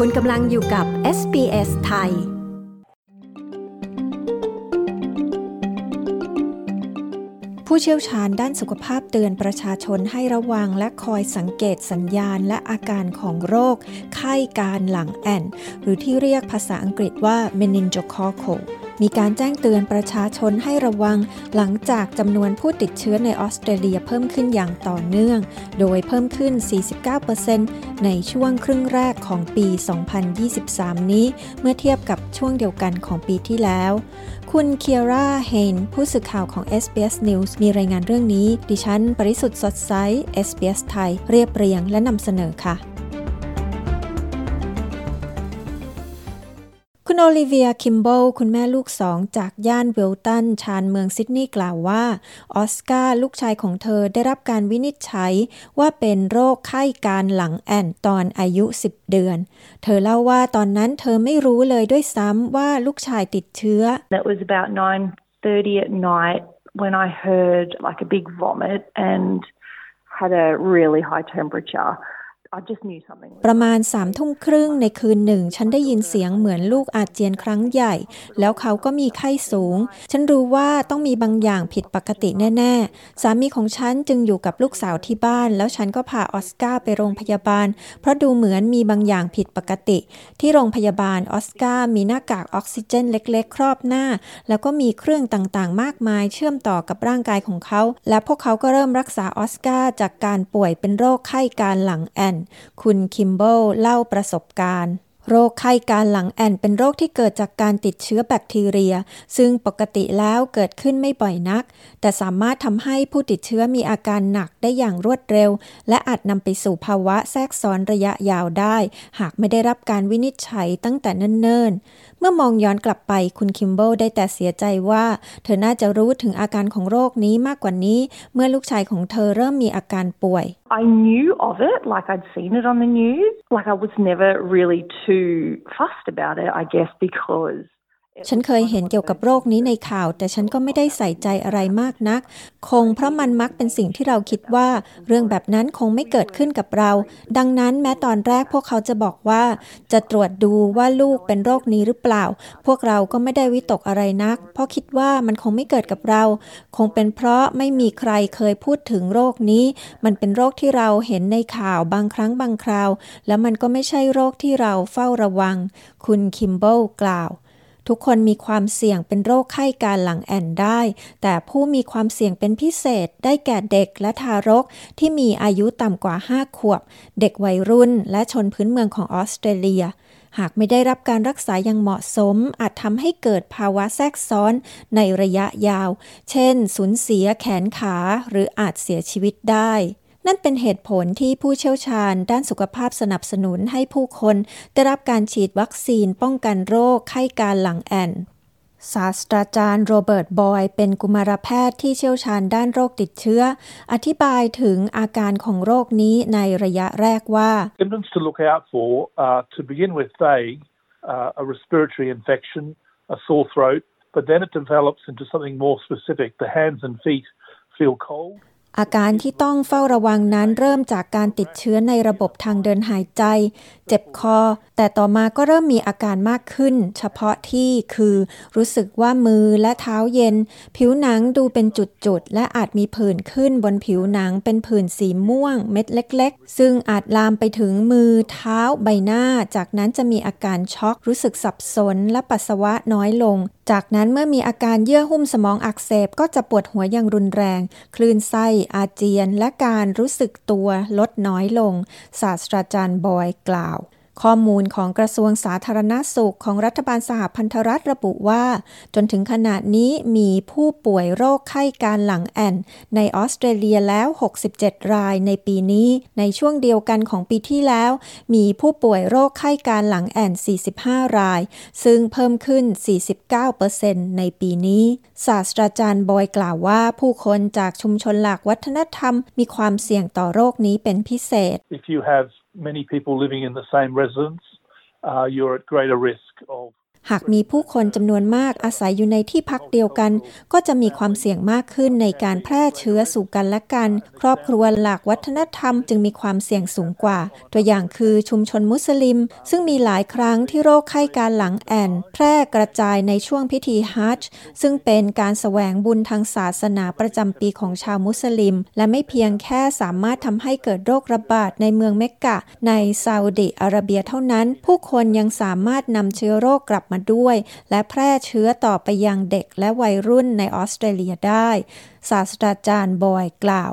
คุณกำลังอยู่กับ SBS ไทย ผู้เชี่ยวชาญด้านสุขภาพเตือนประชาชนให้ระวังและคอยสังเกตสัญญาณและอาการของโรค ไข้การหลังแอนหรือที่เรียกภาษาอังกฤษว่า meningococcal มีการแจ้งเตือนประชาชนให้ระวัง หลังจากจำนวนผู้ติดเชื้อในออสเตรเลียเพิ่มขึ้นอย่างต่อเนื่อง โดยเพิ่มขึ้น 49%ในช่วงครึ่งแรกของปี 2023 นี้ เมื่อเทียบกับช่วงเดียวกันของปีที่แล้ว คุณเคียร่าเฮนผู้สื่อข่าวของ SBS News มีรายงานเรื่องนี้ ดิฉัน ปริสุทธ์สดใส SBS ไทย เรียบเรียงและนำเสนอค่ะ คุณโอลิเวีย คิมโบล คุณแม่ลูกสองจากย่านเวลตัน ชานเมืองซิดนีย์กล่าวว่า ออสการ์ลูกชายของเธอได้รับการวินิจฉัยว่าเป็นโรคไข้การหลังแอนตอนอายุ 10 เดือน เธอเล่าว่าตอนนั้นเธอไม่รู้เลยด้วยซ้ำว่าลูกชายติดเชื้อ That was about 9:30 at night when I heard like a big vomit and had a really high temperature. ประมาณสามทุ่มครึ่งในคืนหนึ่ง ฉันได้ยินเสียงเหมือนลูกอาเจียนครั้งใหญ่ แล้วเขาก็มีไข้สูง ฉันรู้ว่าต้องมีบางอย่างผิดปกติแน่ ๆ สามีของฉันจึงอยู่กับลูกสาวที่บ้าน แล้วฉันก็พาออสการ์ไปโรงพยาบาล เพราะดูเหมือนมีบางอย่างผิดปกติ ที่โรงพยาบาลออสการ์มีหน้ากากออกซิเจนเล็ก ๆ ครอบหน้า แล้วก็มีเครื่องต่างๆ มากมายเชื่อมต่อกับร่างกายของเขา และพวกเขาก็เริ่มรักษาออสการ์จากการป่วยเป็นโรคไข้กาฬหลังแอ่นคุณคิมเบิลเล่าประสบการณ์ โรคไข้กาฬหลังแอ่นเป็นโรคที่เกิดจากการติดเชื้อแบคทีเรีย ซึ่งปกติแล้วเกิดขึ้นไม่บ่อยนัก แต่สามารถทำให้ผู้ติดเชื้อมีอาการหนักได้อย่างรวดเร็ว และอาจนำไปสู่ภาวะแทรกซ้อนระยะยาวได้ หากไม่ได้รับการวินิจฉัยตั้งแต่เนิ่นๆ เมื่อมองย้อนกลับไปคุณคิมเบิลได้แต่เสียใจว่า เธอน่าจะรู้ถึงอาการของโรคนี้มากกว่านี้ เมื่อลูกชายของเธอเริ่มมีอาการป่วย I knew of it, like I'd seen it on the news. Like I was never really too fussed about it, I guess, because ฉันเคยเห็นเกี่ยวกับโรคนี้ในข่าว แต่ฉันก็ไม่ได้ใส่ใจอะไรมากนัก คงเพราะมันมักเป็นสิ่งที่เราคิดว่า เรื่องแบบนั้นคงไม่เกิดขึ้นกับเรา ดังนั้นแม้ตอนแรกพวกเขาจะบอกว่า จะตรวจดูว่าลูกเป็นโรคนี้หรือเปล่า พวกเราก็ไม่ได้วิตกอะไรนัก เพราะคิดว่ามันคงไม่เกิดกับเรา คงเป็นเพราะไม่มีใครเคยพูดถึงโรคนี้ มันเป็นโรคที่เราเห็นในข่าวบางครั้งบางคราว แล้วมันก็ไม่ใช่โรคที่เราเฝ้าระวัง คุณคิมเบิลกล่าว ทุกคนมีความเสี่ยงเป็นโรคไข้การหลังแอนได้ แต่ผู้มีความเสี่ยงเป็นพิเศษได้แก่เด็กและทารกที่มีอายุต่ำกว่า 5 ขวบ เด็กวัยรุ่นและชนพื้นเมืองของออสเตรเลีย หากไม่ได้รับการรักษาอย่างเหมาะสม อาจทำให้เกิดภาวะแทรกซ้อนในระยะยาว เช่น สูญเสียแขนขาหรืออาจเสียชีวิตได้ นั่นเป็นเหตุผลที่ผู้เชี่ยวชาญด้านสุขภาพสนับสนุนให้ผู้คนได้รับการฉีดวัคซีนป้องกันโรคไข้การหลังแอนศาสตราจารย์โรเบิร์ตบอยเป็นกุมารแพทย์ที่เชี่ยวชาญด้านโรคติดเชื้อ อธิบายถึงอาการของโรคนี้ในระยะแรกว่า Symptoms to look out for uh, to begin with say uh, a respiratory infection, a sore throat, but then it develops into something more specific. The hands and feet feel cold. อาการที่ต้องเฝ้าระวังนั้นเริ่มจากการติดเชื้อในระบบทางเดินหายใจ เจ็บคอ แต่ต่อมาก็เริ่มมีอาการมากขึ้น เฉพาะที่คือรู้สึกว่ามือและเท้าเย็น ผิวหนังดูเป็นจุดๆ และอาจมีผื่นขึ้นบนผิวหนังเป็นผื่นสีม่วงเม็ดเล็ก ๆ ซึ่งอาจลามไปถึงมือเท้าใบหน้า จากนั้นจะมีอาการช็อกรู้สึกสับสน และปัสสาวะน้อยลง จากนั้นเมื่อมีอาการเยื่อหุ้มสมองอักเสบก็จะปวดหัวอย่างรุนแรง คลื่นไส้อาเจียนและการรู้สึกตัวลดน้อยลง ศาสตราจารย์บอยกล่าว ข้อมูลของกระทรวงสาธารณาสุขของรัฐบาลสหพันธรัฐระบุว่า จนถึงขณะนี้มีผู้ป่วยโรคไข้การหลังแอนในออสเตรเลียแล้ว 67 รายในปีนี้ ในช่วงเดียวกันของปีที่แล้ว มีผู้ป่วยโรคไข้การหลังแอน 45 ราย ซึ่งเพิ่มขึ้น 49%ในปีนี้ ศาสตราจารย์บอยกล่าวว่า ผู้คนจากชุมชนหลักวัฒนธรรม มีความเสี่ยงต่อโรคนี้เป็นพิเศษ If you have many people living in the same residence, uh, you're at greater risk of หากมีผู้คนจำนวนมากอาศัยอยู่ในที่พักเดียวกัน ก็จะมีความเสี่ยงมากขึ้นในการแพร่เชื้อสู่กันและกัน ครอบครัวหลักวัฒนธรรมจึงมีความเสี่ยงสูงกว่า ตัวอย่างคือชุมชนมุสลิม ซึ่งมีหลายครั้งที่โรคไข้การหลังแอนแพร่กระจายในช่วงพิธีฮัจจ์ซึ่งเป็นการแสวงบุญทางศาสนาประจำปีของชาวมุสลิม และไม่เพียงแค่สามารถทำให้เกิดโรคระบาดในเมืองเมกกะ ในซาอุดิอาระเบียเท่านั้น ผู้คนยังสามารถนำเชื้อโรคกลับมาด้วย และแพร่เชื้อต่อไปยังเด็กและวัยรุ่นในออสเตรเลียได้ ศาสตราจารย์บอยกล่าว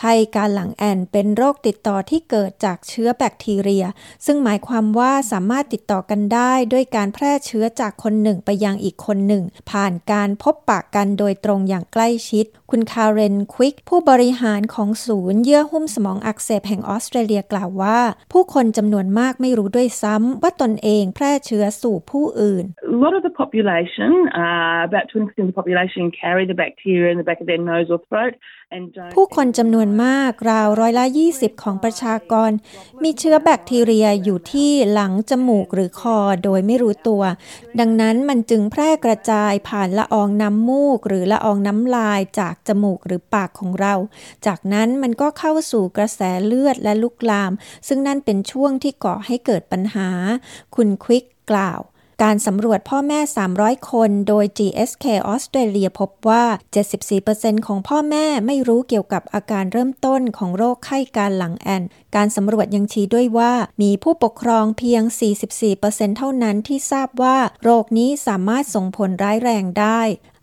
ไข้การหลังแอนเป็นโรคติดต่อที่เกิดจากเชื้อแบคทีเรีย ซึ่งหมายความว่าสามารถติดต่อกันได้ด้วยการแพร่เชื้อจากคนหนึ่งไปยังอีกคนหนึ่ง ผ่านการพบปะกันโดยตรงอย่างใกล้ชิด คุณคาร์เรนควิก ผู้บริหารของศูนย์เยื่อหุ้มสมองอักเสบแห่งออสเตรเลียกล่าวว่า ผู้คนจำนวนมากไม่รู้ด้วยซ้ำว่าตนเองแพร่เชื้อสู่ผู้อื่น A lot of the population, uh, about 20% of the population, carry the bacteria in the back of their nose or throat ผู้คนจำนวนมากราวร้อยละ 20 ของประชากร มีเชื้อแบคทีเรียอยู่ที่หลังจมูกหรือคอโดยไม่รู้ตัว ดังนั้นมันจึงแพร่กระจายผ่านละอองน้ำมูก หรือละอองน้ำลายจากจมูกหรือปากของเรา จากนั้นมันก็เข้าสู่กระแสเลือดและลุกลาม ซึ่งนั่นเป็นช่วงที่ก่อให้เกิดปัญหา คุณควิกกล่าว การสำรวจพ่อแม่ 300 คน โดย GSK ออสเตรเลียพบว่า 74%ของพ่อแม่ไม่รู้เกี่ยวกับอาการเริ่มต้นของโรคไข้การหลังแอน การสำรวจยังชี้ด้วยว่ามีผู้ปกครองเพียง 44%เท่านั้นที่ทราบว่า โรคนี้สามารถส่งผลร้ายแรงได้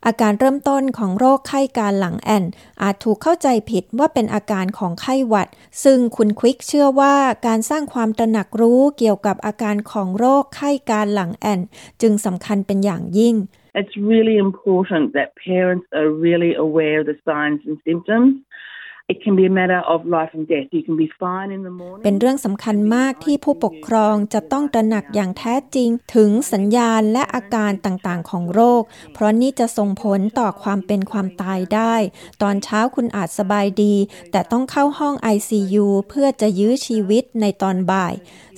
อาการเริ่มต้นของโรคไข้การหลังแอนอาจถูกเข้าใจผิดว่าเป็นอาการของไข้หวัด ซึ่งคุณควิกเชื่อว่าการสร้างความตระหนักรู้เกี่ยวกับอาการของโรคไข้การหลังแอนจึงสำคัญเป็นอย่างยิ่ง It's really important that parents are really aware of the signs and symptoms It can be a matter of life and death. You can be fine in the morning. เป็นเรื่องสำคัญมากที่ผู้ปกครองจะต้องตระหนักอย่างแท้จริง ถึงสัญญาณและอาการต่างๆ ของโรค เพราะนี่จะส่งผลต่อความเป็นความตายได้ ตอนเช้าคุณอาจสบายดี แต่ต้องเข้าห้อง ICU เพื่อจะยื้อชีวิตในตอนบ่าย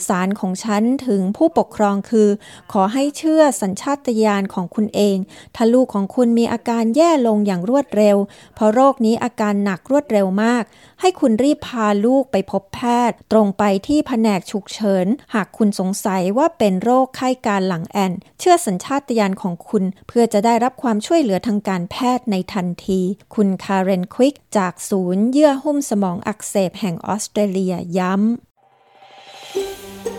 สารของฉันถึงผู้ปกครองคือ ขอให้เชื่อสัญชาตญาณของคุณเอง ถ้าลูกของคุณมีอาการแย่ลงอย่างรวดเร็ว เพราะโรคนี้อาการหนักรวดเร็วมาก ให้คุณรีบพาลูกไปพบแพทย์ ตรงไปที่แผนกฉุกเฉิน หากคุณสงสัยว่าเป็นโรคไข้การหลังแอน เชื่อสัญชาตญาณของคุณ เพื่อจะได้รับความช่วยเหลือทางการแพทย์ในทันที คุณคาร์เรนควิกจากศูนย์เยื่อหุ้มสมองอักเสบแห่งออสเตรเลียย้ำ